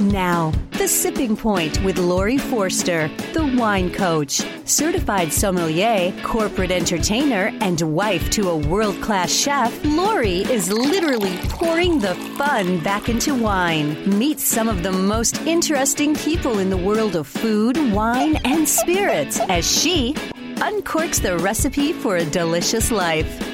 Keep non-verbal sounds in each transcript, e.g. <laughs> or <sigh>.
Now, The Sipping Point with Laurie Forster, the wine coach, certified sommelier, corporate entertainer, and wife to a world class chef. Laurie is literally pouring the fun back into wine. Meet some of the most interesting people in the world of food, wine, and spirits as she uncorks the recipe for a delicious life.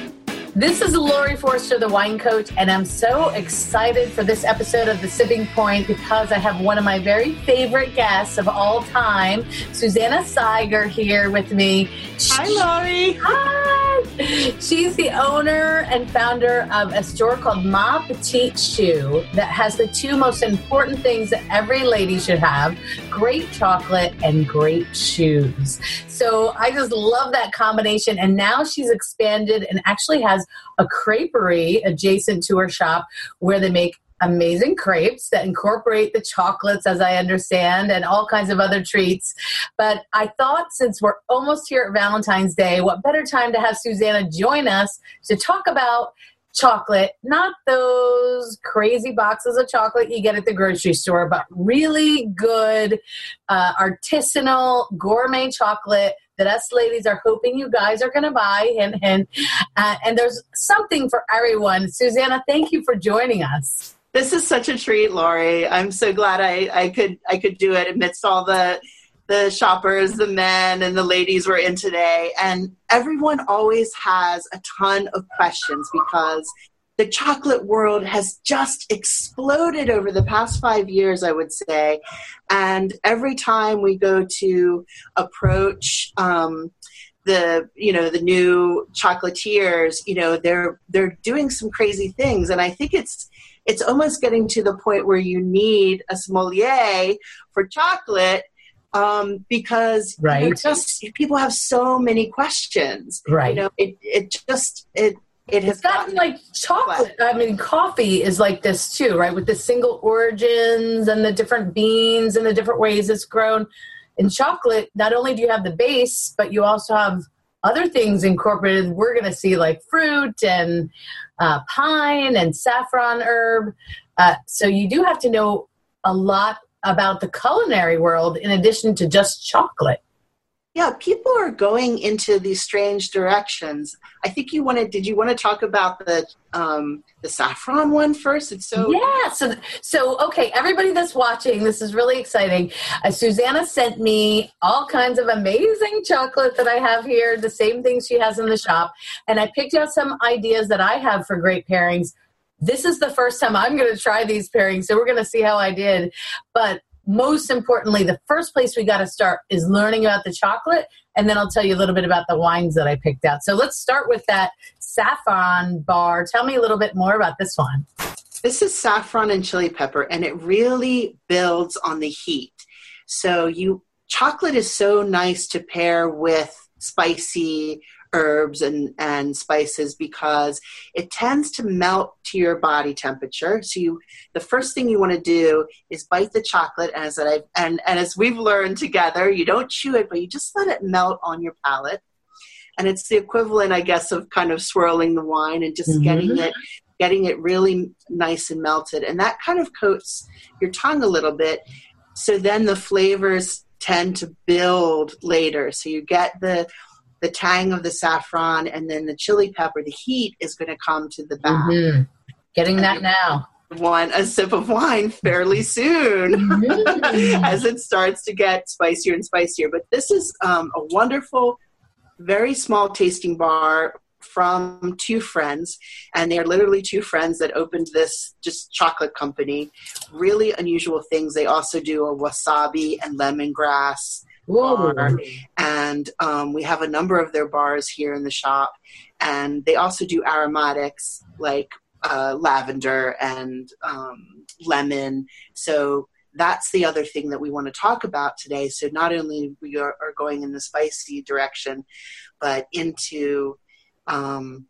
This is Laurie Forster, the wine coach, and I'm so excited for this episode of The Sipping Point because I have one of my very favorite guests of all time, Susanna Seiger, here with me. Hi, Laurie. Hi. <laughs> She's the owner and founder of a store called Ma Petite Shoe that has the two most important things that every lady should have great chocolate and great shoes. So I just love that combination. And now she's expanded and actually has a creperie adjacent to her shop where they make amazing crepes that incorporate the chocolates, as I understand, and all kinds of other treats. But I thought since we're almost here at Valentine's Day, what better time to have Susanna join us to talk about chocolate, not those crazy boxes of chocolate you get at the grocery store, but really good uh, artisanal gourmet chocolate that us ladies are hoping you guys are going to buy. And, and, uh, and there's something for everyone. Susanna, thank you for joining us. This is such a treat, Laurie. I'm so glad I, I could I could do it amidst all the the shoppers, the men and the ladies were in today. And everyone always has a ton of questions because the chocolate world has just exploded over the past five years, I would say. And every time we go to approach, um, the you know the new chocolatiers you know they're they're doing some crazy things and i think it's it's almost getting to the point where you need a sommelier for chocolate um, because right. you know, just people have so many questions. Right. You know, it it just it it has it's gotten, gotten like chocolate. I mean, coffee is like this too, right? With the single origins and the different beans and the different ways it's grown. In chocolate, not only do you have the base, but you also have other things incorporated. We're going to see like fruit and uh, pine and saffron herb. Uh, so you do have to know a lot about the culinary world in addition to just chocolate. Yeah, people are going into these strange directions. I think you wanted. Did you want to talk about the um, the saffron one first? It's so yeah. So so okay, everybody that's watching, this is really exciting. Uh, Susanna sent me all kinds of amazing chocolate that I have here. The same things she has in the shop, and I picked out some ideas that I have for great pairings this is the first time I'm going to try these pairings, so we're going to see how I did. But most importantly, the first place we got to start is learning about the chocolate, and then I'll tell you a little bit about the wines that I picked out. So let's start with that saffron bar. Tell me a little bit more about this one. This is saffron and chili pepper, and it really builds on the heat. So you chocolate is so nice to pair with spicy herbs and, and spices because it tends to melt to your body temperature. So you, the first thing you want to do is bite the chocolate, and as I and and as we've learned together, you don't chew it, but you just let it melt on your palate. And it's the equivalent, I guess, of kind of swirling the wine and just mm-hmm. getting it getting it really nice and melted. And that kind of coats your tongue a little bit. So then the flavors tend to build later. So you get the the tang of the saffron and then the chili pepper, the heat is going to come to the back. Mm-hmm. Getting that now. Want a sip of wine fairly soon mm-hmm. <laughs> as it starts to get spicier and spicier. But this is um, a wonderful, very small tasting bar from two friends, and they are literally two friends that opened this just chocolate company. Really unusual things. They also do a wasabi and lemongrass bar. And um, we have a number of their bars here in the shop. And they also do aromatics like uh, lavender and um, lemon. So that's the other thing that we want to talk about today. So not only we are, are going in the spicy direction, but into um,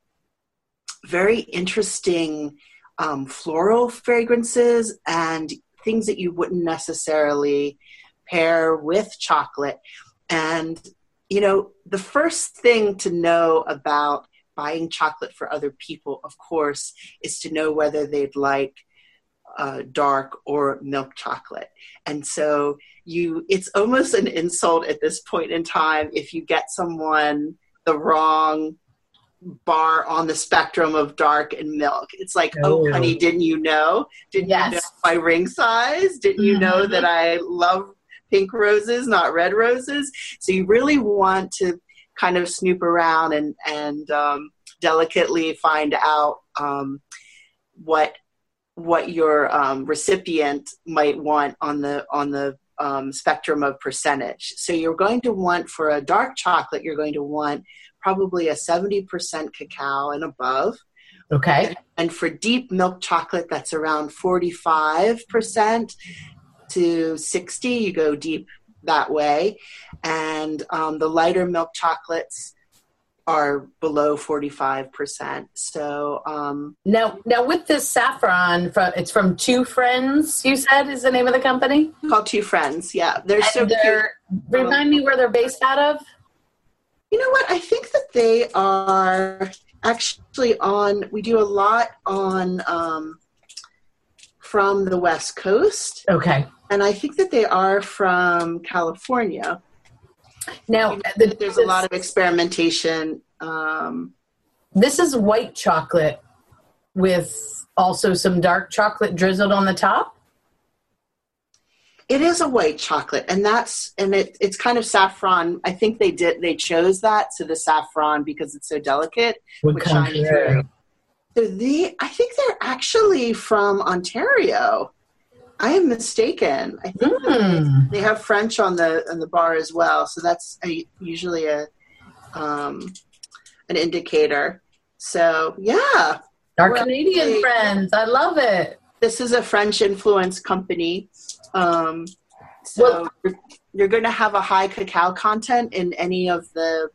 very interesting um, floral fragrances and things that you wouldn't necessarily pair with chocolate. And, you know, the first thing to know about buying chocolate for other people, of course, is to know whether they'd like uh, dark or milk chocolate. And so you, it's almost an insult at this point in time if you get someone the wrong bar on the spectrum of dark and milk. It's like, oh, oh honey, didn't you know? Didn't yes. you know my ring size? Didn't you know that I love pink roses, not red roses? So you really want to kind of snoop around and and um, delicately find out um, what what your um, recipient might want on the on the um, spectrum of percentage. So you're going to want for a dark chocolate, you're going to want probably a 70% cacao and above. Okay. And for deep milk chocolate, that's around 45% to 60. You go deep that way. And um, the lighter milk chocolates are below 45%. So um, now, now with this saffron, from, it's from Two Friends. You said is the name of the company called Two Friends. Yeah, they're and so they're, cute. Remind me where they're based out of. You know what? I think that they are actually on. We do a lot on um, from the West Coast. Okay. And I think that they are from California. Now, the, there's a lot of experimentation. Um, this is white chocolate with also some dark chocolate drizzled on the top. It is a white chocolate, and that's and it, it's kind of saffron. I think they did they chose that so the saffron because it's so delicate would shine through. So the I think they're actually from Ontario. I am mistaken. I think mm. they have French on the on the bar as well, so that's a, usually a um, an indicator. So yeah, our Canadian friends, I love it. This is a French influence company. Um, so well, you're, you're going to have a high cacao content in any of the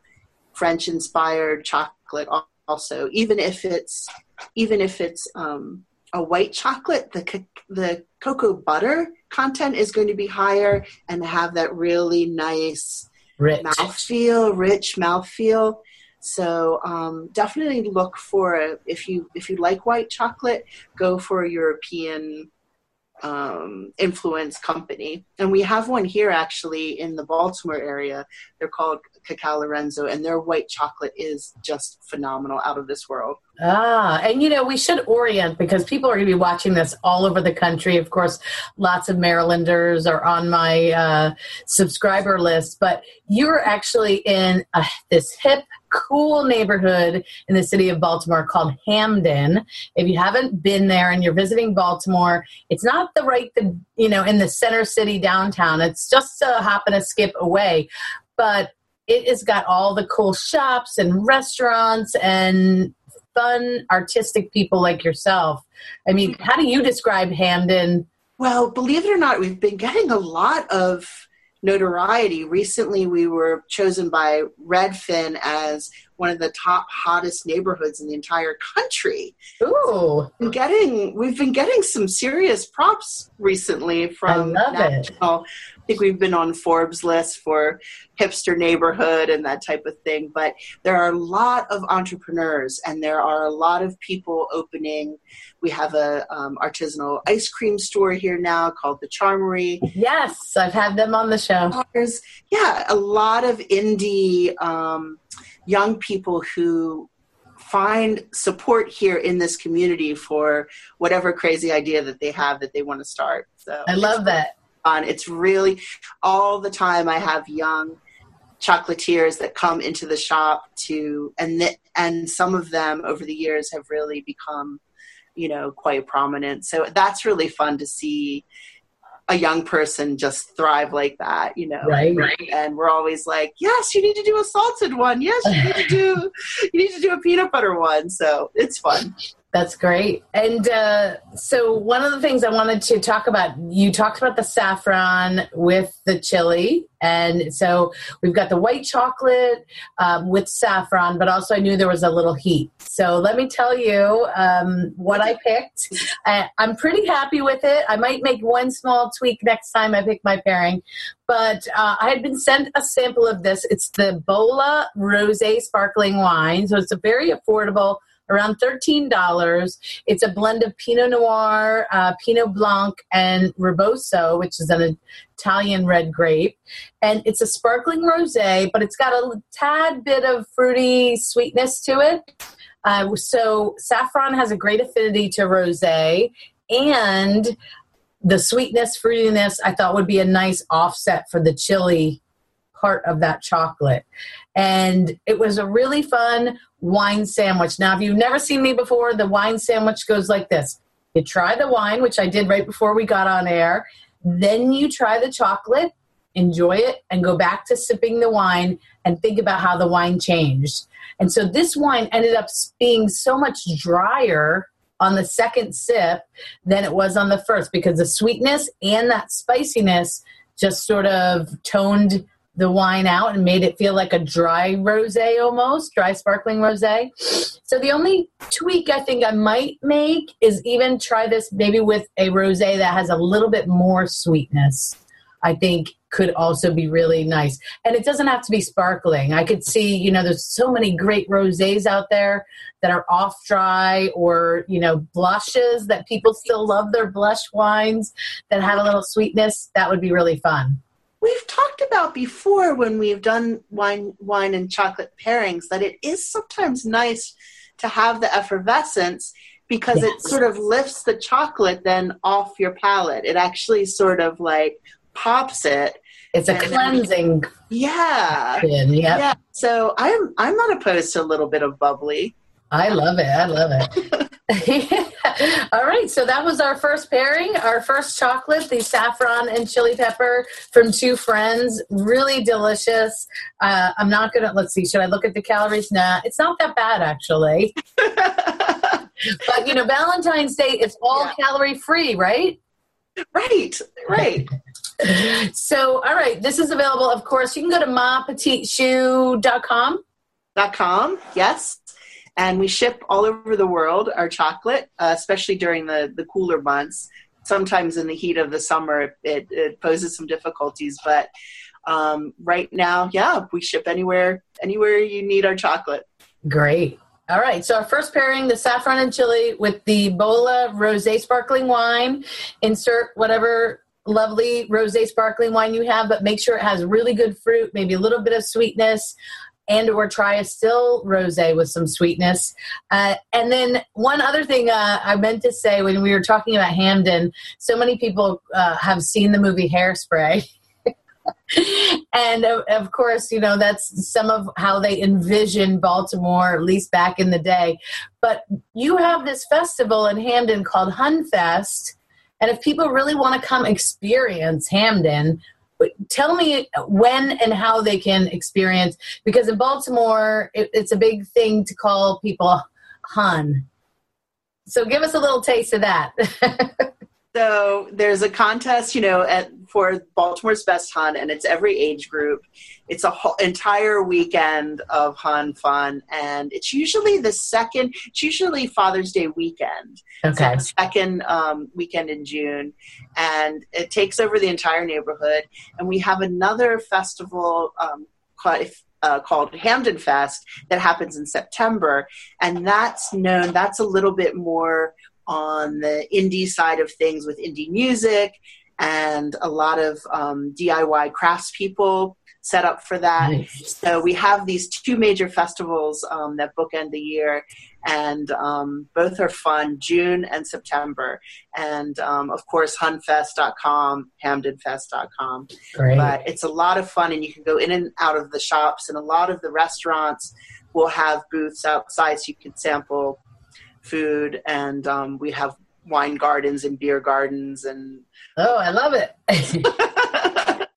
French inspired chocolate also, even if it's even if it's um, a white chocolate, the the cocoa butter content is going to be higher and have that really nice rich. mouthfeel, rich mouthfeel. So um, definitely look for a, if you if you like white chocolate, go for a European um, influence company. And we have one here actually in the Baltimore area. They're called Cacao Lorenzo, and their white chocolate is just phenomenal, out of this world. Ah, and you know, we should orient because people are going to be watching this all over the country. Of course, lots of Marylanders are on my uh, subscriber list, but you're actually in uh, this hip, cool neighborhood in the city of Baltimore called Hampden. If you haven't been there and you're visiting Baltimore, it's not the right, the, you know, in the center city downtown. It's just a hop and a skip away. But it has got all the cool shops and restaurants and fun artistic people like yourself. I mean, how do you describe Hampden? Well, believe it or not, we've been getting a lot of notoriety. Recently, we were chosen by Redfin as one of the top hottest neighborhoods in the entire country. Ooh, we've been getting we've been getting some serious props recently from I national. It. I think we've been on Forbes list for hipster neighborhood and that type of thing. But there are a lot of entrepreneurs, and there are a lot of people opening. We have a um, artisanal ice cream store here now called the Charmery. Yes, I've had them on the show. There's, yeah, a lot of indie. Um, young people who find support here in this community for whatever crazy idea that they have that they want to start. So I love that. Fun. It's really all the time I have young chocolatiers that come into the shop to and th- and some of them over the years have really become you know quite prominent so that's really fun to see a young person just thrive like that, you know. Right, right. And we're always like, yes, you need to do a salted one. Yes, you need to do <laughs> you need to do a peanut butter one. So it's fun. That's great. And uh, so, one of the things I wanted to talk about, you talked about the saffron with the chili. And so, we've got the white chocolate um, with saffron, but also I knew there was a little heat. So, let me tell you um, what I picked. I, I'm pretty happy with it. I might make one small tweak next time I pick my pairing. But uh, I had been sent a sample of this. It's the Bolla Rose Sparkling Wine. So, it's a very affordable around $13. It's a blend of Pinot Noir, uh, Pinot Blanc, and Raboso, which is an Italian red grape. And it's a sparkling rosé, but it's got a tad bit of fruity sweetness to it. Uh, so saffron has a great affinity to rosé, and the sweetness, fruitiness, I thought would be a nice offset for the chili part of that chocolate. And it was a really fun wine sandwich. Now, if you've never seen me before, the wine sandwich goes like this you try the wine, which I did right before we got on air, then you try the chocolate, enjoy it, and go back to sipping the wine and think about how the wine changed. And so this wine ended up being so much drier on the second sip than it was on the first because the sweetness and that spiciness just sort of toned the wine out and made it feel like a dry rosé almost, dry sparkling rosé. So the only tweak I think I might make is even try this maybe with a rosé that has a little bit more sweetness. I think could also be really nice. And it doesn't have to be sparkling. I could see, you know, there's so many great rosés out there that are off dry or, you know, blushes that people still love their blush wines that have a little sweetness. That would be really fun. We've talked about before when we've done wine wine and chocolate pairings that it is sometimes nice to have the effervescence because yes. it sort of lifts the chocolate then off your palate. It actually sort of like pops it. It's a cleansing. Yeah. Yep. Yeah. So I'm I'm not opposed to a little bit of bubbly. I love it. I love it. <laughs> <laughs> All right, so that was our first pairing, our first chocolate, the saffron and chili pepper from two friends. Really delicious. Uh, I'm not gonna. Let's see. Should I look at the calories? Nah, it's not that bad actually. <laughs> but you know, Valentine's Day, it's all yeah. calorie free, right? Right. Right. <laughs> so, all right, this is available. Of course, you can go to mapetiteshoe.com. Dot com, yes. And we ship all over the world our chocolate, uh, especially during the, the cooler months. Sometimes in the heat of the summer, it, it poses some difficulties, but um, right now, yeah, we ship anywhere anywhere you need our chocolate. Great. All right, so our first pairing, the saffron and chili with the Bolla Rosé sparkling wine. Insert whatever lovely rosé sparkling wine you have, but make sure it has really good fruit, maybe a little bit of sweetness, and or try a still rosé with some sweetness. Uh, and then one other thing uh, I meant to say when we were talking about Hampden, so many people uh, have seen the movie Hairspray. <laughs> and of, of, course, you know, that's some of how they envision Baltimore, at least back in the day. But you have this festival in Hampden called HonFest and if people really want to come experience Hamden, tell me when and how they can experience because in Baltimore it, it's a big thing to call people <laughs> Hun. So give us a little taste of that. <laughs> So there's a contest, you know, at, for Baltimore's Best Hun, and it's every age group. It's a whole entire weekend of Hun fun, and it's usually the second. It's usually Father's Day weekend. Okay. So second um, weekend in June, and it takes over the entire neighborhood. And we have another festival um, called, uh, called Hampden Fest that happens in September, and that's known. That's a little bit more on the indie side of things with indie music and a lot of um, DIY craftspeople set up for that. Nice. So we have these two major festivals um, that bookend the year, and um, both are fun, June and September. And um, of course, honfest.com, hampdenfest.com. Great. But it's a lot of fun, and you can go in and out of the shops, and a lot of the restaurants will have booths outside so you can sample food, and um, we have wine gardens and beer gardens and oh i love it. <laughs>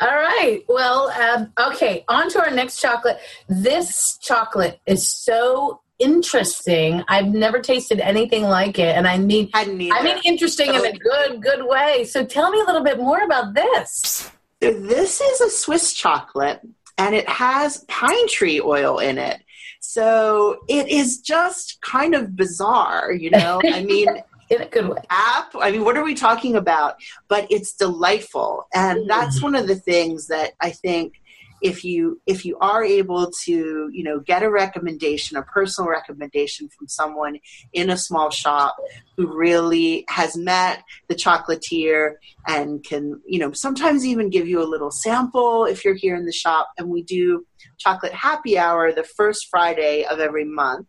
All right. Well um, okay on to our next chocolate. This chocolate is so interesting. I've never tasted anything like it and i mean i mean interesting in a good good way. So tell me a little bit more about this. This is a swiss chocolate and it has pine tree oil in it so it is just kind of bizarre, you know? I <laughs> mean, in a good way. App. I mean, what are we talking about? But it's delightful. And mm. that's one of the things that I think if you if you are able to you know get a recommendation a personal recommendation from someone in a small shop who really has met the chocolatier and can you know sometimes even give you a little sample if you're here in the shop. And we do chocolate happy hour the first friday of every month.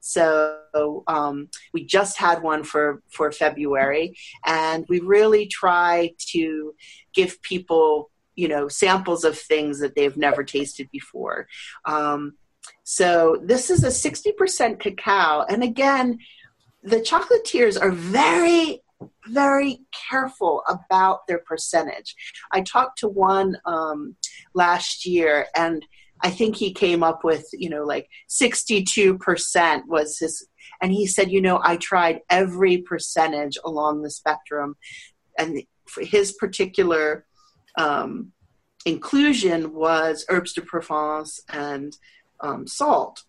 So um, we just had one for for February, and we really try to give people you know samples of things that they've never tasted before. Um, so this is a sixty percent cacao, and again, the chocolatiers are very very careful about their percentage. I talked to one um, last year, and I think he came up with, you know, like 62% was his, and he said, you know, I tried every percentage along the spectrum. And his particular um, inclusion was herbes de Provence and um, salt.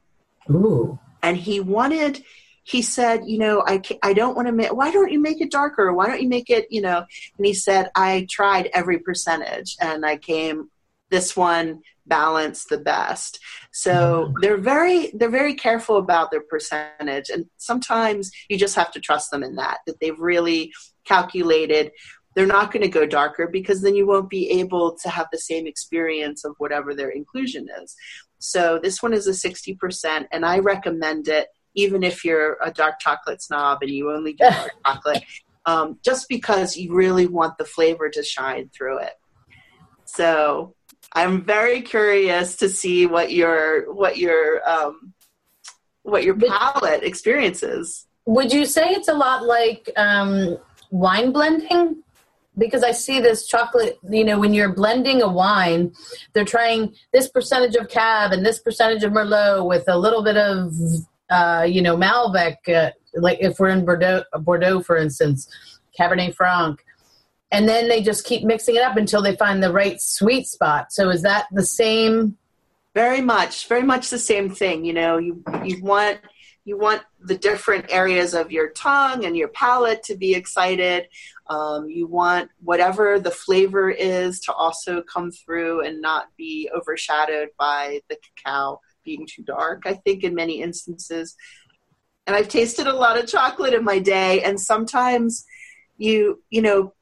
Ooh. And he wanted, he said, you know, I, I don't want to make, why don't you make it darker? Why don't you make it, you know? And he said, I tried every percentage and I came, this one balanced the best so mm-hmm. they're very they're very careful about their percentage and sometimes you just have to trust them in that that they've really calculated they're not going to go darker because then you won't be able to have the same experience of whatever their inclusion is so this one is a 60% and i recommend it even if you're a dark chocolate snob and you only do dark <laughs> chocolate um, just because you really want the flavor to shine through it so I'm very curious to see what your what your um, what your palate experiences. Would you say it's a lot like um, wine blending? Because I see this chocolate, you know, when you're blending a wine, they're trying this percentage of Cab and this percentage of Merlot with a little bit of, uh, you know, Malbec. Uh, like if we're in Bordeaux, Bordeaux, for instance, Cabernet Franc and then they just keep mixing it up until they find the right sweet spot. So is that the same? Very much, very much the same thing. You know, you you want you want the different areas of your tongue and your palate to be excited. Um, you want whatever the flavor is to also come through and not be overshadowed by the cacao being too dark. I think in many instances, and I've tasted a lot of chocolate in my day, and sometimes you you know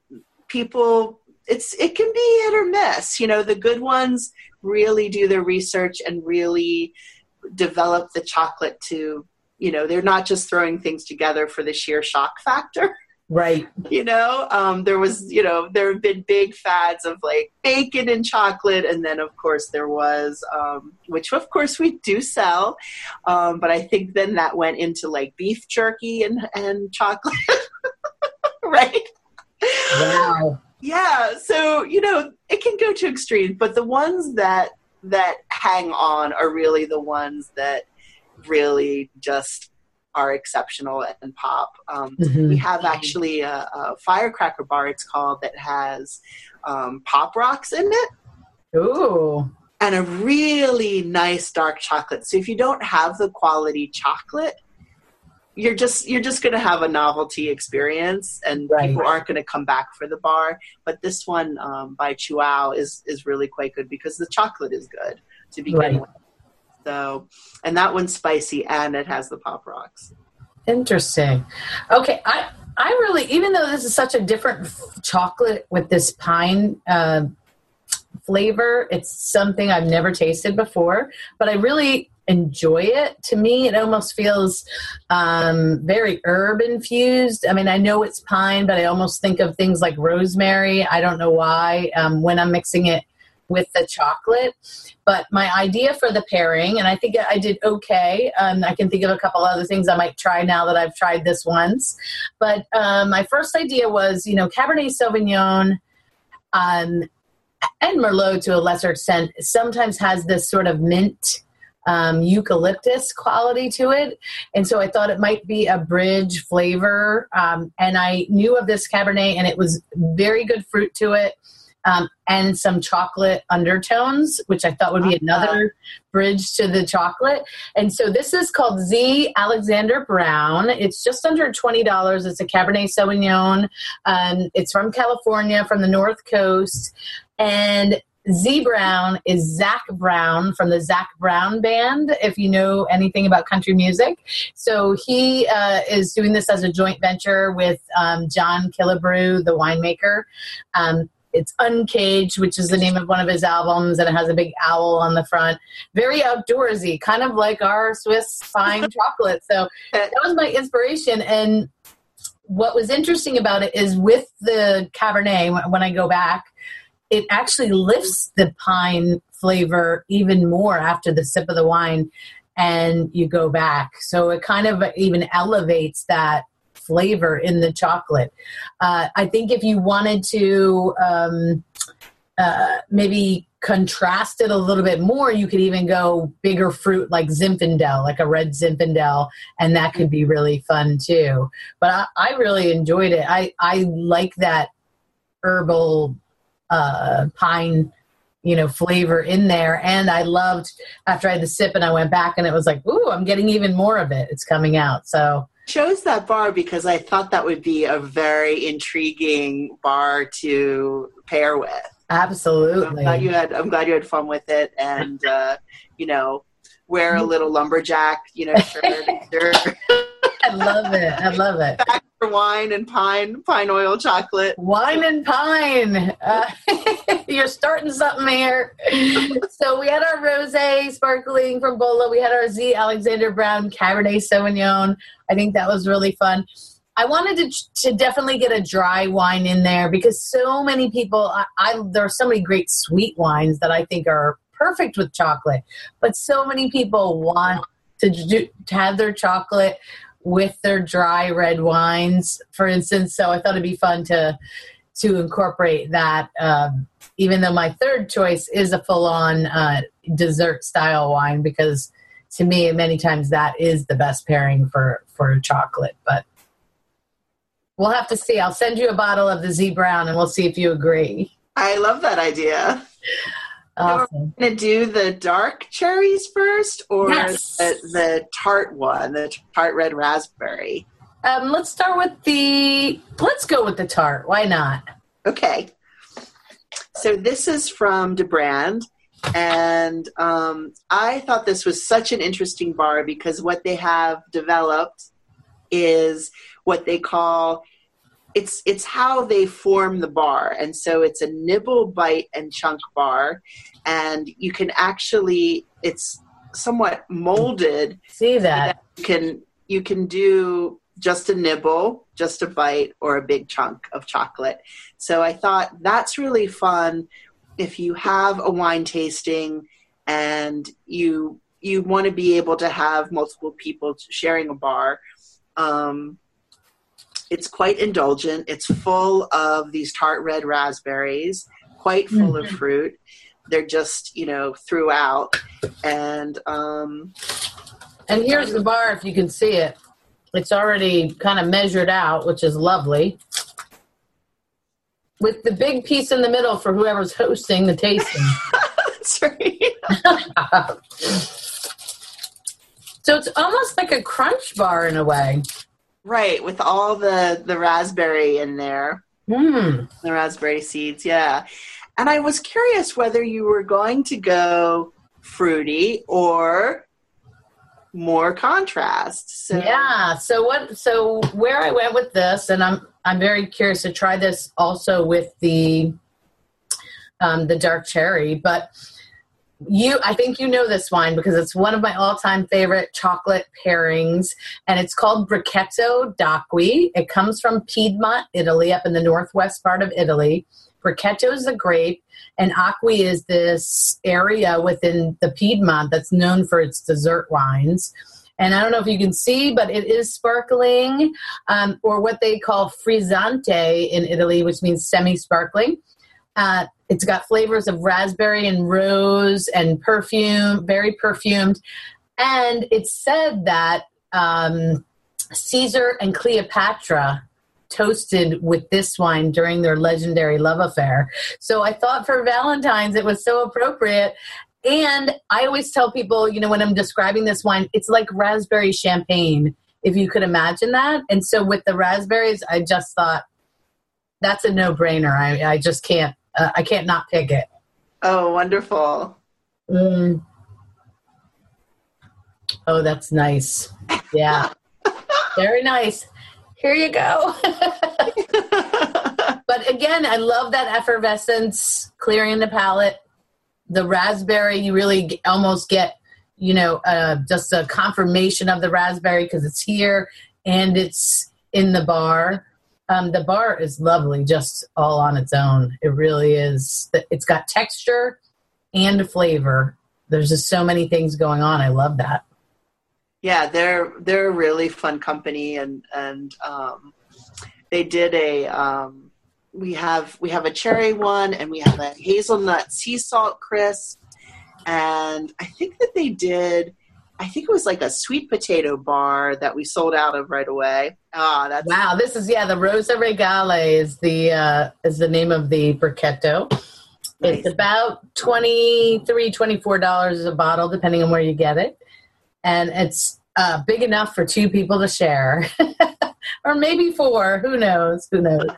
people it's it can be hit or miss you know the good ones really do their research and really develop the chocolate to you know they're not just throwing things together for the sheer shock factor. <laughs> Right. You know um, there was you know there have been big fads of like bacon and chocolate and then of course there was um, which of course we do sell um, but i think then that went into like beef jerky and and chocolate. <laughs> Right? Wow. yeah, so you know it can go to extremes, but the ones that that hang on are really the ones that really just are exceptional and pop. Um, mm-hmm. We have actually a, a, firecracker bar, it's called, that has um, pop rocks in it. Ooh. And a really nice dark chocolate. So if you don't have the quality chocolate, you're just you're just going to have a novelty experience and right. people aren't going to come back for the bar but this one um, by chuao is is really quite good because the chocolate is good to begin right. with so and that one's spicy and it has the pop rocks interesting okay i i really even though this is such a different chocolate with this pine uh, flavor it's something i've never tasted before but i really enjoy it. To me, it almost feels um, very herb infused. I mean, I know it's pine, but I almost think of things like rosemary. I don't know why um, when I'm mixing it with the chocolate. But my idea for the pairing, and I think I did okay. Um, I can think of a couple other things I might try now that I've tried this once. But um, my first idea was, you know, Cabernet Sauvignon. Um, and Merlot to a lesser extent sometimes has this sort of mint um, eucalyptus quality to it. And so I thought it might be a bridge flavor. Um, and I knew of this Cabernet, and it was very good fruit to it. Um, and some chocolate undertones, which I thought would be another bridge to the chocolate. And so this is called Z Alexander Brown. It's just under $20. It's a Cabernet Sauvignon. Um, it's from California, from the North Coast. And Z Brown is Zac Brown from the Zac Brown Band, if you know anything about country music. So he uh, is doing this as a joint venture with um, John Killebrew, the winemaker. Um, it's Uncaged, which is the name of one of his albums, and it has a big owl on the front. Very outdoorsy, kind of like our Swiss fine <laughs> chocolate. So that was my inspiration. And what was interesting about it is with the Cabernet, when I go back, it actually lifts the pine flavor even more after the sip of the wine and you go back. So it kind of even elevates that flavor in the chocolate. Uh, I think if you wanted to um, uh, maybe contrast it a little bit more, you could even go bigger fruit like Zinfandel, like a red Zinfandel, and that could be really fun too. But I, I really enjoyed it. I, I like that herbal uh, pine you know flavor in there and i loved after i had the sip and i went back and it was like ooh i'm getting even more of it it's coming out so chose that bar because i thought that would be a very intriguing bar to pair with absolutely i'm glad you had i'm glad you had fun with it and uh, you know wear a little lumberjack you know shirt <laughs> I love it. I love it. Back wine and pine, pine oil chocolate. Wine and pine. Uh, <laughs> you're starting something here. so we had our rosé sparkling from Bolla. We had our Z Alexander Brown Cabernet Sauvignon. I think that was really fun. I wanted to, to definitely get a dry wine in there because so many people, I, I there are so many great sweet wines that I think are perfect with chocolate, but so many people want to, do, to have their chocolate with their dry red wines, for instance. So I thought it'd be fun to to incorporate that. Um, even though my third choice is a full on uh, dessert style wine, because to me, many times that is the best pairing for for chocolate. But we'll have to see. I'll send you a bottle of the Z Brown, and we'll see if you agree. I love that idea. Awesome. going to do the dark cherries first or yes. the, the, tart one, the tart red raspberry? Um, let's start with the, let's go with the tart. Why not? Okay. So this is from DeBrand. And um, I thought this was such an interesting bar because what they have developed is what they call it's it's how they form the bar. And so it's a nibble bite and chunk bar. And you can actually it's somewhat molded see that. that you can you can do just a nibble just a bite or a big chunk of chocolate. So i thought that's really fun if you have a wine tasting and you you want to be able to have multiple people sharing a bar. Um, it's quite indulgent. It's full of these tart red raspberries, quite full mm-hmm. of fruit. They're just, you know, throughout. And um and here's the bar if you can see it. It's already kind of measured out, which is lovely. With the big piece in the middle for whoever's hosting the tasting. <laughs> That's right. <laughs> so it's almost like a crunch bar in a way. Right, with all the the raspberry in there. Mm. The raspberry seeds, yeah. And I was curious whether you were going to go fruity or more contrast. So. Yeah. So what? So where I went with this, and I'm I'm very curious to try this also with the um, the dark cherry, but you i think you know this wine because it's one of my all-time favorite chocolate pairings and it's called Brachetto d'acqui. It comes from piedmont italy up in the northwest part of italy. Brachetto is the grape and acqui is this area within the piedmont that's known for its dessert wines. And I don't know if you can see, but it is sparkling, um, or what they call frizzante in Italy, which means semi-sparkling. Uh, it's got flavors of raspberry and rose and perfume, very perfumed. And it's said that um, Caesar and Cleopatra toasted with this wine during their legendary love affair. So I thought for Valentine's it was so appropriate. And I always tell people, you know, when I'm describing this wine, it's like raspberry champagne, if you could imagine that. And so with the raspberries, I just thought that's a no brainer. I, I just can't uh, I can't not pick it. Oh, wonderful. Mm. Oh, that's nice. Yeah. <laughs> Very nice. Here you go. <laughs> but again, I love that effervescence clearing the palate. The raspberry, you really almost get, you know, uh, just a confirmation of the raspberry because it's here and it's in the bar. Um, the bar is lovely just all on its own. It really is. It's got texture and flavor. There's just so many things going on. I love that. Yeah, they're they're a really fun company, and and um, they did a um, we have we have a cherry one, and we have a hazelnut sea salt crisp, and I think that they did. I think it was like a sweet potato bar that we sold out of right away. Ah, that's wow. This is yeah. The Rosa Regale is the uh, is the name of the Brachetto. Nice. It's about 23 $24 a bottle, depending on where you get it and it's uh, big enough for two people to share, <laughs> or maybe four. Who knows? Who knows?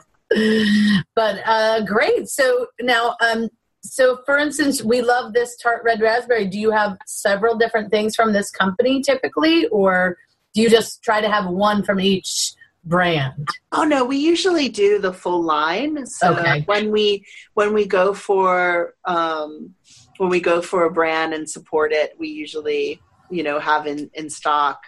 but uh, great. So now, um, so for instance, we love this tart red raspberry. Do you have several different things from this company typically, or do you just try to have one from each? brand oh no we usually do the full line so okay. when we when we go for um when we go for a brand and support it we usually you know have in, in stock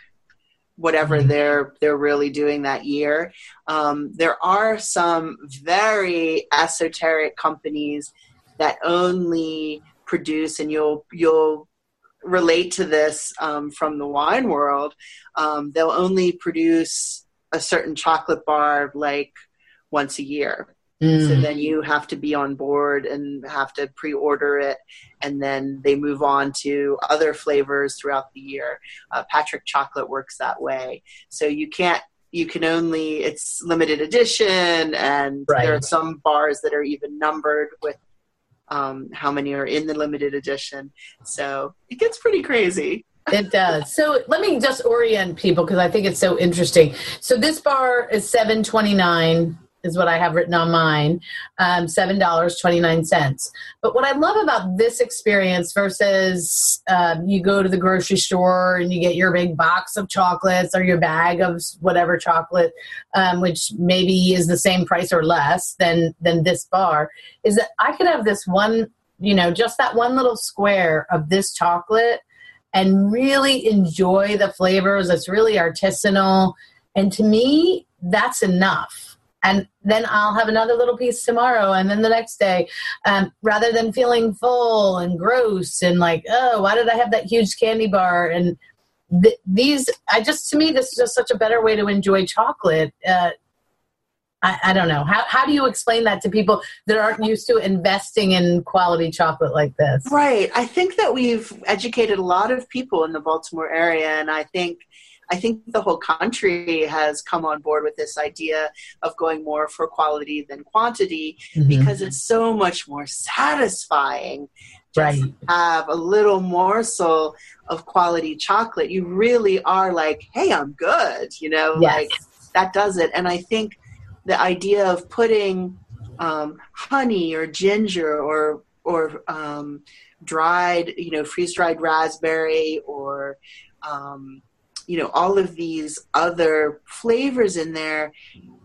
whatever mm-hmm. they're they're really doing that year. Um, there are some very esoteric companies that only produce, and you'll you'll relate to this um, from the wine world. Um, they'll only produce a certain chocolate bar like once a year. Mm. So then you have to be on board and have to pre order it. And then they move on to other flavors throughout the year. Uh, Patric Chocolate works that way. So you can't, you can only, it's limited edition. And right. there are some bars that are even numbered with um, how many are in the limited edition. So it gets pretty crazy. it does. So let me just orient people because I think it's so interesting. So this bar is seven twenty nine is what I have written on mine, um, $7.29. But what I love about this experience versus um, you go to the grocery store and you get your big box of chocolates or your bag of whatever chocolate, um, which maybe is the same price or less than, than this bar, is that I could have this one, you know, just that one little square of this chocolate and really enjoy the flavors. It's really artisanal. And to me, that's enough and then I'll have another little piece tomorrow, and then the next day, um, rather than feeling full and gross and like, oh, why did I have that huge candy bar? And th- these, I just to me, this is just such a better way to enjoy chocolate. Uh, I, I, don't know. How, how do you explain that to people that aren't used to investing in quality chocolate like this? Right. I think that we've educated a lot of people in the Baltimore area, and I think I think the whole country has come on board with this idea of going more for quality than quantity mm-hmm. because it's so much more satisfying right. have a little morsel of quality chocolate. You really are like, hey, I'm good, you know, yes. like that does it. And I think the idea of putting um, honey or ginger or or um, dried, you know, freeze dried raspberry or um, you know all of these other flavors in there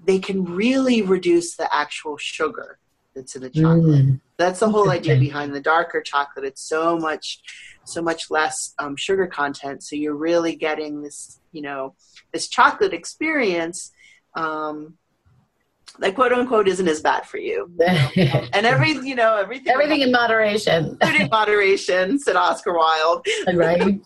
they can really reduce the actual sugar that's in the chocolate. Mm. that's the whole idea behind the darker chocolate. It's so much so much less um, sugar content. So you're really getting this you know this chocolate experience um, like quote unquote isn't as bad for you. <laughs> and every you know everything everything in moderation. <laughs> in moderation, said Oscar Wilde. <laughs> right.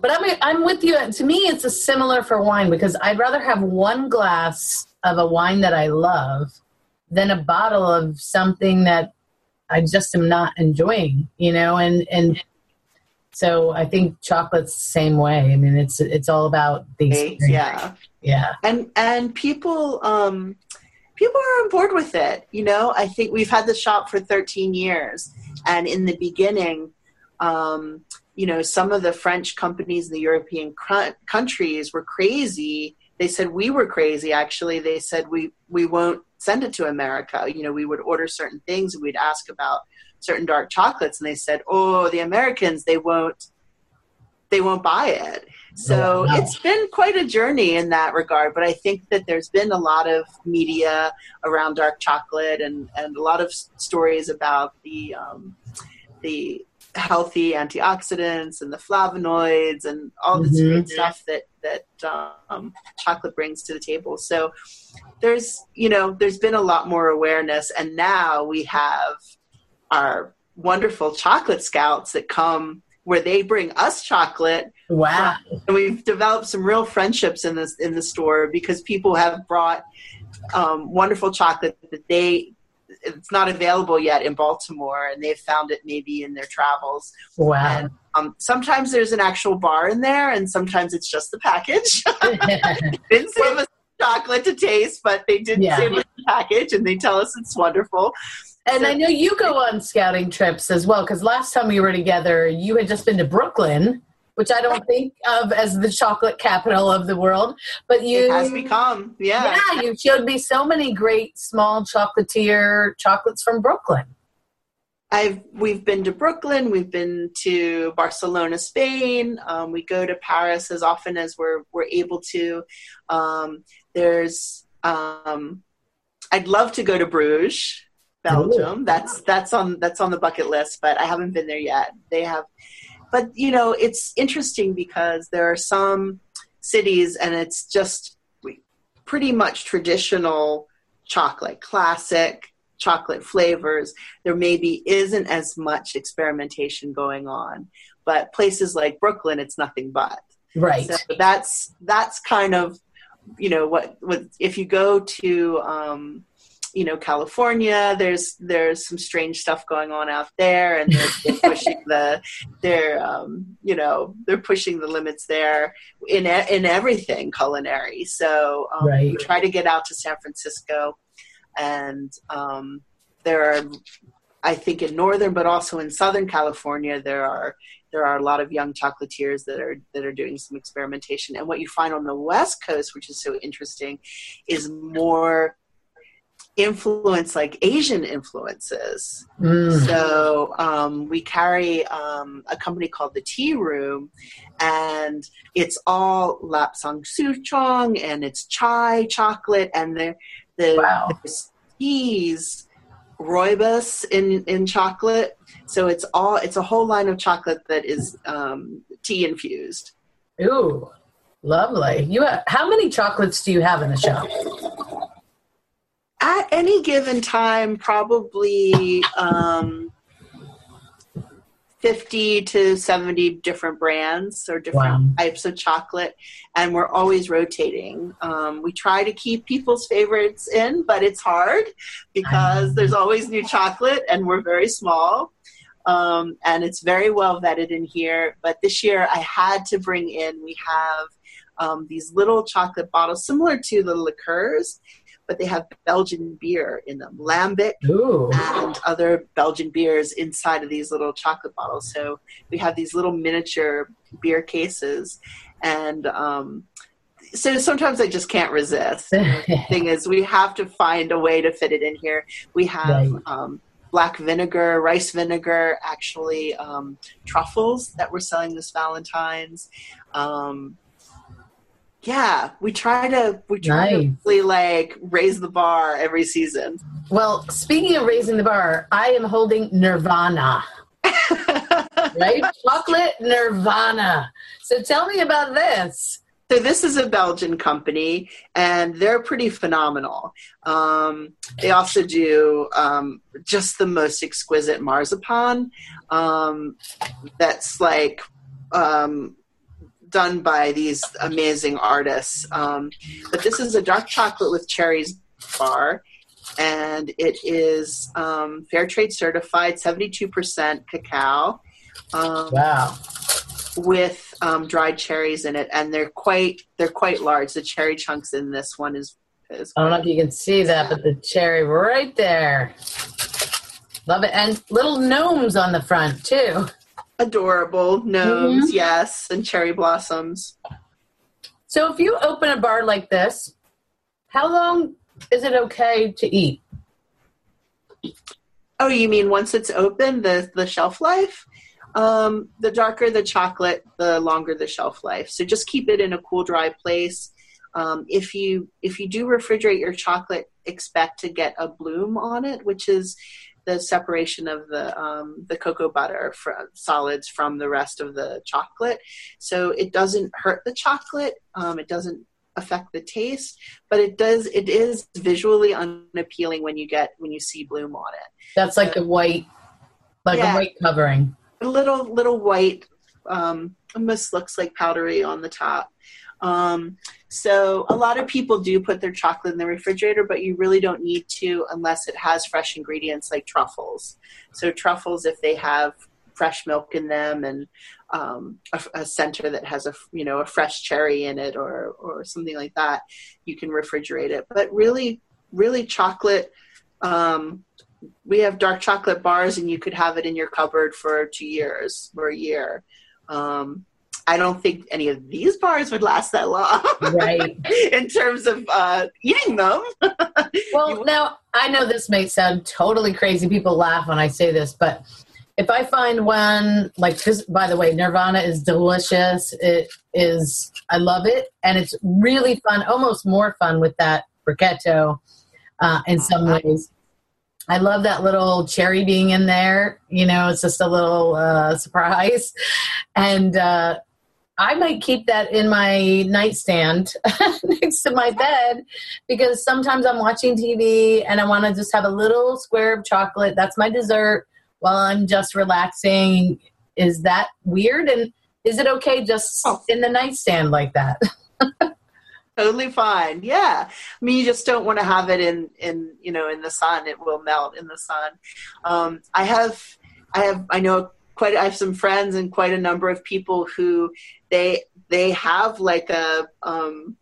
but I'm I'm with you. To me, it's a similar for wine because I'd rather have one glass of a wine that I love than a bottle of something that I just am not enjoying. You know, and and so I think chocolate's the same way. I mean, it's it's all about these. Yeah, yeah, and and people. um people are on board with it. You know, I think we've had the shop for 13 years, and in the beginning, um, you know, some of the French companies in the European cr- countries were crazy they said we were crazy. Actually, they said we we won't send it to America. You know, we would order certain things, and we'd ask about certain dark chocolates, and they said, "Oh, the Americans, they won't." They won't buy it. So Oh, wow. it's been quite a journey in that regard. But I think that there's been a lot of media around dark chocolate and, and a lot of stories about the um, the healthy antioxidants and the flavonoids and all this Mhm. great stuff that that um, chocolate brings to the table. So there's you know there's been a lot more awareness, and now we have our wonderful chocolate scouts that come where they bring us chocolate Wow. and we've developed some real friendships in this in the store because people have brought um, wonderful chocolate that they it's not available yet in Baltimore, and they've found it maybe in their travels. Wow. And um, sometimes there's an actual bar in there, and sometimes it's just the package. <laughs> <laughs> didn't save us chocolate to taste, but they did Yeah. save us the package, and they tell us it's wonderful. And I know you go on scouting trips as well, because last time we were together, you had just been to Brooklyn, which I don't think of as the chocolate capital of the world. But you It has become, yeah. yeah, you showed me so many great small chocolatier chocolates from Brooklyn. I've we've been to Brooklyn, we've been to Barcelona, Spain. Um, we go to Paris as often as we're we're able to. Um, there's um, I'd love to go to Bruges, Belgium. That's that's on that's on the bucket list, but I haven't been there yet. They have, but you know, it's interesting because there are some cities, and it's just pretty much traditional chocolate, classic chocolate flavors. There maybe isn't as much experimentation going on, but places like Brooklyn, it's nothing but. Right. So that's that's kind of you know what what if you go to um, you know California, there's there's some strange stuff going on out there, and they're, they're <laughs> pushing the they're um, you know they're pushing the limits there in in everything culinary. So um, Right. we try to get out to San Francisco, and um, there are I think in northern, but also in Southern California, there are there are a lot of young chocolatiers that are that are doing some experimentation. And what you find on the West Coast, which is so interesting, is more influence like Asian influences. Mm. So um, we carry um, a company called the Tea Room, and it's all lapsang souchong and it's chai chocolate, and the the Wow. there's teas rooibos in in chocolate. So it's all it's a whole line of chocolate that is um, tea infused. Ooh, lovely. You have, how many chocolates do you have in the shop? At any given time, probably um, fifty to seventy different brands or different Wow. types of chocolate, and we're always rotating. Um, we try to keep people's favorites in, but it's hard because there's always new chocolate, and we're very small. Um, and it's very well vetted in here. But this year, I had to bring in. We have um, these little chocolate bottles, similar to the liqueurs, but they have Belgian beer in them, lambic Ooh, and other Belgian beers inside of these little chocolate bottles. So we have these little miniature beer cases, and um, so sometimes I just can't resist. <laughs> the Thing is, we have to find a way to fit it in here. We have. Right. Um, Black vinegar, rice vinegar, actually um, truffles that we're selling this Valentine's. Um, yeah, we try to we try Nice. to really like raise the bar every season. well, speaking of raising the bar, I am holding Nirvana, <laughs> right? Chocolate Nirvana. So tell me about this. So this is a Belgian company, and they're pretty phenomenal. Um, they also do um, just the most exquisite marzipan. Um, that's like um, done by these amazing artists. Um, but this is a dark chocolate with cherries bar, and it is um, fair trade certified, seventy-two percent cacao. Um, Wow. with um, dried cherries in it, and they're quite they're quite large. The cherry chunks in this one is is I don't know if you can see that, but the cherry right there. Love it. And little gnomes on the front, too. Adorable. Gnomes, yes, and cherry blossoms. So if you open a bar like this, how long is it okay to eat? Oh, you mean once it's open, the the shelf life? Um, the darker the chocolate, the longer the shelf life. So just keep it in a cool, dry place. Um, if you if you do refrigerate your chocolate, expect to get a bloom on it, which is the separation of the um, the cocoa butter from solids from the rest of the chocolate. So it doesn't hurt the chocolate. Um, it doesn't affect the taste, but it does. It is visually unappealing when you get when you see bloom on it. That's like the white, like Yeah. a white covering. A little little white, um, almost looks like powdery on the top. Um, so a lot of people do put their chocolate in the refrigerator, but you really don't need to unless it has fresh ingredients like truffles. So truffles, if they have fresh milk in them and um, a, a center that has a you know a fresh cherry in it or or something like that, you can refrigerate it. But really, really chocolate. Um, we have dark chocolate bars, and you could have it in your cupboard for two years or a year. Um, I don't think any of these bars would last that long, Right. <laughs> in terms of uh, eating them. <laughs> Well, now I know this may sound totally crazy. People laugh when I say this, but if I find one like this, by the way, Nirvana is delicious. It is, I love it, and it's really fun, almost more fun with that Brachetto uh, in some ways. I love that little cherry being in there. You know, it's just a little uh, surprise, <laughs> and uh, I might keep that in my nightstand <laughs> next to my bed because sometimes I'm watching TV and I want to just have a little square of chocolate. That's my dessert while I'm just relaxing. Is that weird? And is it okay just Oh. in the nightstand like that? <laughs> totally fine. Yeah. I mean, you just don't want to have it in, in, you know, in the sun. It will melt in the sun. Um, I have, I have, I know quite, I have some friends and quite a number of people who they, they have like a, um,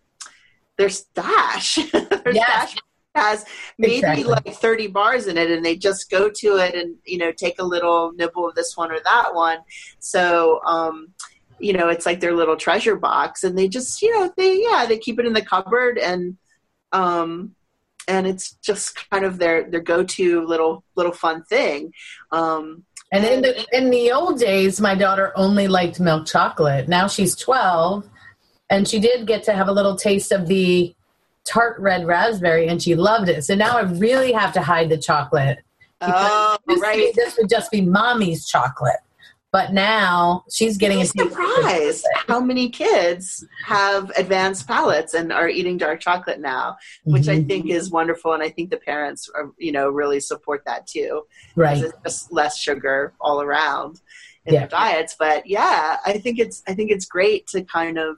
their stash, <laughs> their Yes. stash has maybe Exactly. like 30 bars in it and they just go to it and, you know, take a little nibble of this one or that one. So, um, you know, it's like their little treasure box, and they just, you know, they yeah, they keep it in the cupboard, and um, and it's just kind of their their go to little little fun thing. Um, And in the in the old days, my daughter only liked milk chocolate. Now she's twelve, and she did get to have a little taste of the tart red raspberry, and she loved it. So now I really have to hide the chocolate. oh, Used to be right. this would just be mommy's chocolate, but now she's getting I'm a taste of the surprised how many kids have advanced palates and are eating dark chocolate now, which I Mhm. think is wonderful, and I think the parents, are, you know, really support that too. right. it's just less sugar all around in Yeah. their diets. But yeah, I think it's I think it's great to kind of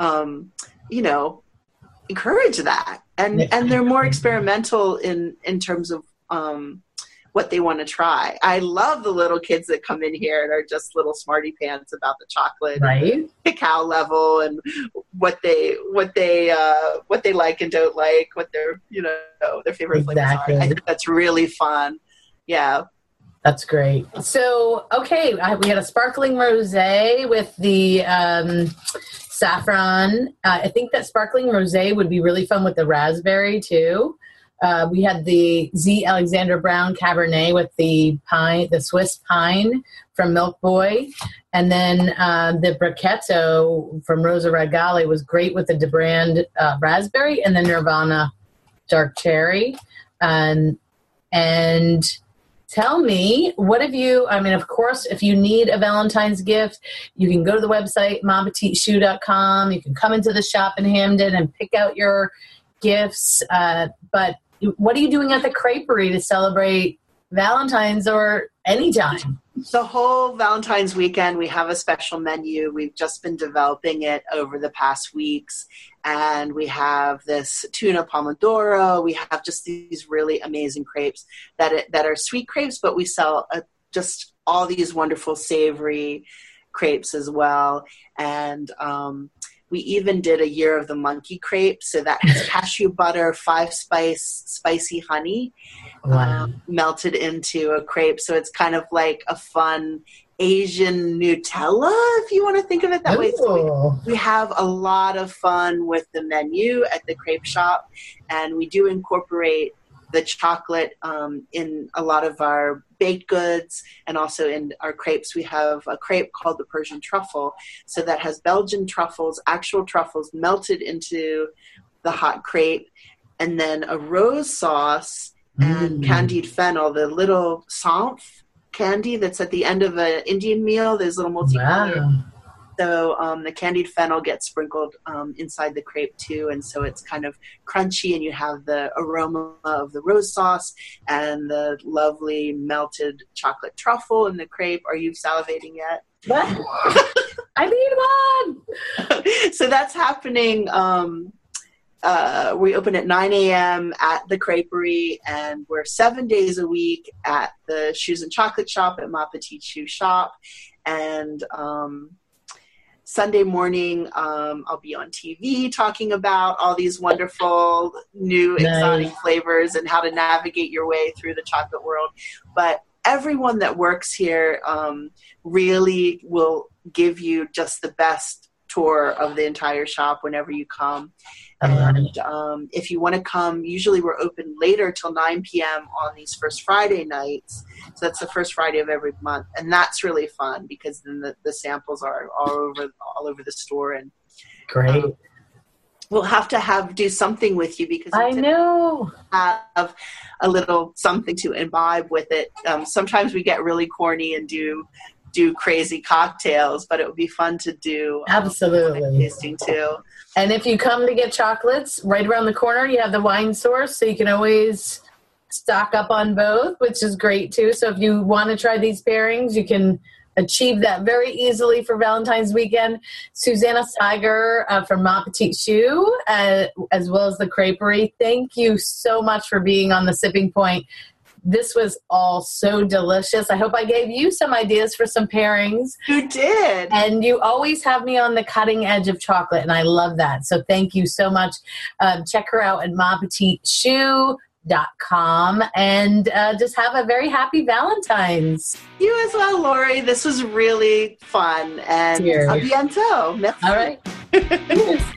um, you know encourage that, and Yeah. and they're more experimental in in terms of um, what they want to try. I love the little kids that come in here and are just little smarty pants about the chocolate Right. cacao level and what they what they uh, what they like and don't like, what their you know their favorite Exactly. flavors are. I think that's really fun. Yeah. That's great. So, okay, I, we had a sparkling rosé with the um, saffron. Uh, I think that sparkling rosé would be really fun with the raspberry too. Uh, we had the Z. Alexander Brown Cabernet with the pine, the Swiss pine from Milk Boy, and then uh, the Brachetto from Rosa Regale was great with the DeBrand uh, raspberry and the Nirvana dark cherry, and and tell me what have you i mean of course if you need a valentine's gift you can go to the website mapetiteshoe.com you can come into the shop in Hampden and pick out your gifts uh, but what are you doing at the creperie to celebrate valentine's or anytime The whole Valentine's weekend, we have a special menu. We've just been developing it over the past weeks. And we have this tuna pomodoro. We have just these really amazing crepes that, it, that are sweet crepes, but we sell uh just all these wonderful savory crepes as well. And um, We even did a year of the monkey crepe, so that has <laughs> cashew butter, five spice, spicy honey, wow. um, melted into a crepe. So it's kind of like a fun Asian Nutella, if you want to think of it that Ooh. way. So we, we, have a lot of fun with the menu at the crepe shop, and we do incorporate the chocolate um, in a lot of our baked goods and also in our crepes. We have a crepe called the Persian truffle, so that has Belgian truffles, actual truffles melted into the hot crepe, and then a rose sauce and mm. candied fennel, the little samph candy that's at the end of an Indian meal. There's little multicolored. Wow. So um, the candied fennel gets sprinkled um, inside the crepe too, and so it's kind of crunchy, and you have the aroma of the rose sauce and the lovely melted chocolate truffle in the crepe. Are you salivating yet? <laughs> I need one. <laughs> so that's happening um, uh, we open at 9 a.m. at the Creperie, and we're seven days a week at the Shoes and Chocolate Shop at Ma Petite Shoe Shop. And um, Sunday morning, um, I'll be on TV talking about all these wonderful new nice. exotic flavors and how to navigate your way through the chocolate world. But everyone that works here um, really will give you just the best tour of the entire shop whenever you come. And um, if you want to come, usually we're open later till 9 p.m. on these first Friday nights. So that's the first Friday of every month, and that's really fun because then the, the samples are all over all over the store and great. Um, we'll have to have do something with you because I know have a little something to imbibe with it. Um, sometimes we get really corny and do do crazy cocktails, but it would be fun to do um, absolutely tasting too. And if you come to get chocolates, right around the corner you have the wine source, so you can always stock up on both, which is great too. So if you want to try these pairings, you can achieve that very easily for Valentine's weekend. Susanna Steiger uh, from Ma Petite Shoe, uh, as well as the Creperie. Thank you so much for being on the Sipping Point this was all so delicious. I hope I gave you some ideas for some pairings. You did. And you always have me on the cutting edge of chocolate, and I love that. So thank you so much. Um, check her out at Ma Petite Shoe dot com and uh, just have a very happy valentine's you as well Laurie this was really fun and Cheers. a bientôt Merci. all right <laughs>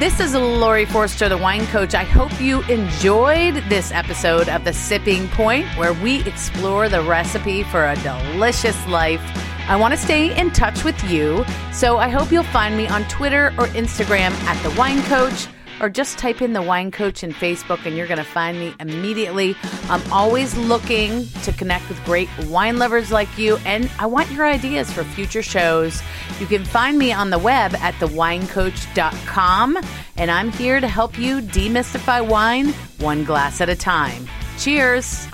This is Laurie Forster, the wine coach. I hope you enjoyed this episode of The Sipping Point, where we explore the recipe for a delicious life. I want to stay in touch with you, so I hope you'll find me on Twitter or Instagram at The Wine Coach or just type in the wine coach in Facebook and you're going to find me immediately. I'm always looking to connect with great wine lovers like you, and I want your ideas for future shows. You can find me on the web at thewinecoach.com, and I'm here to help you demystify wine one glass at a time. Cheers!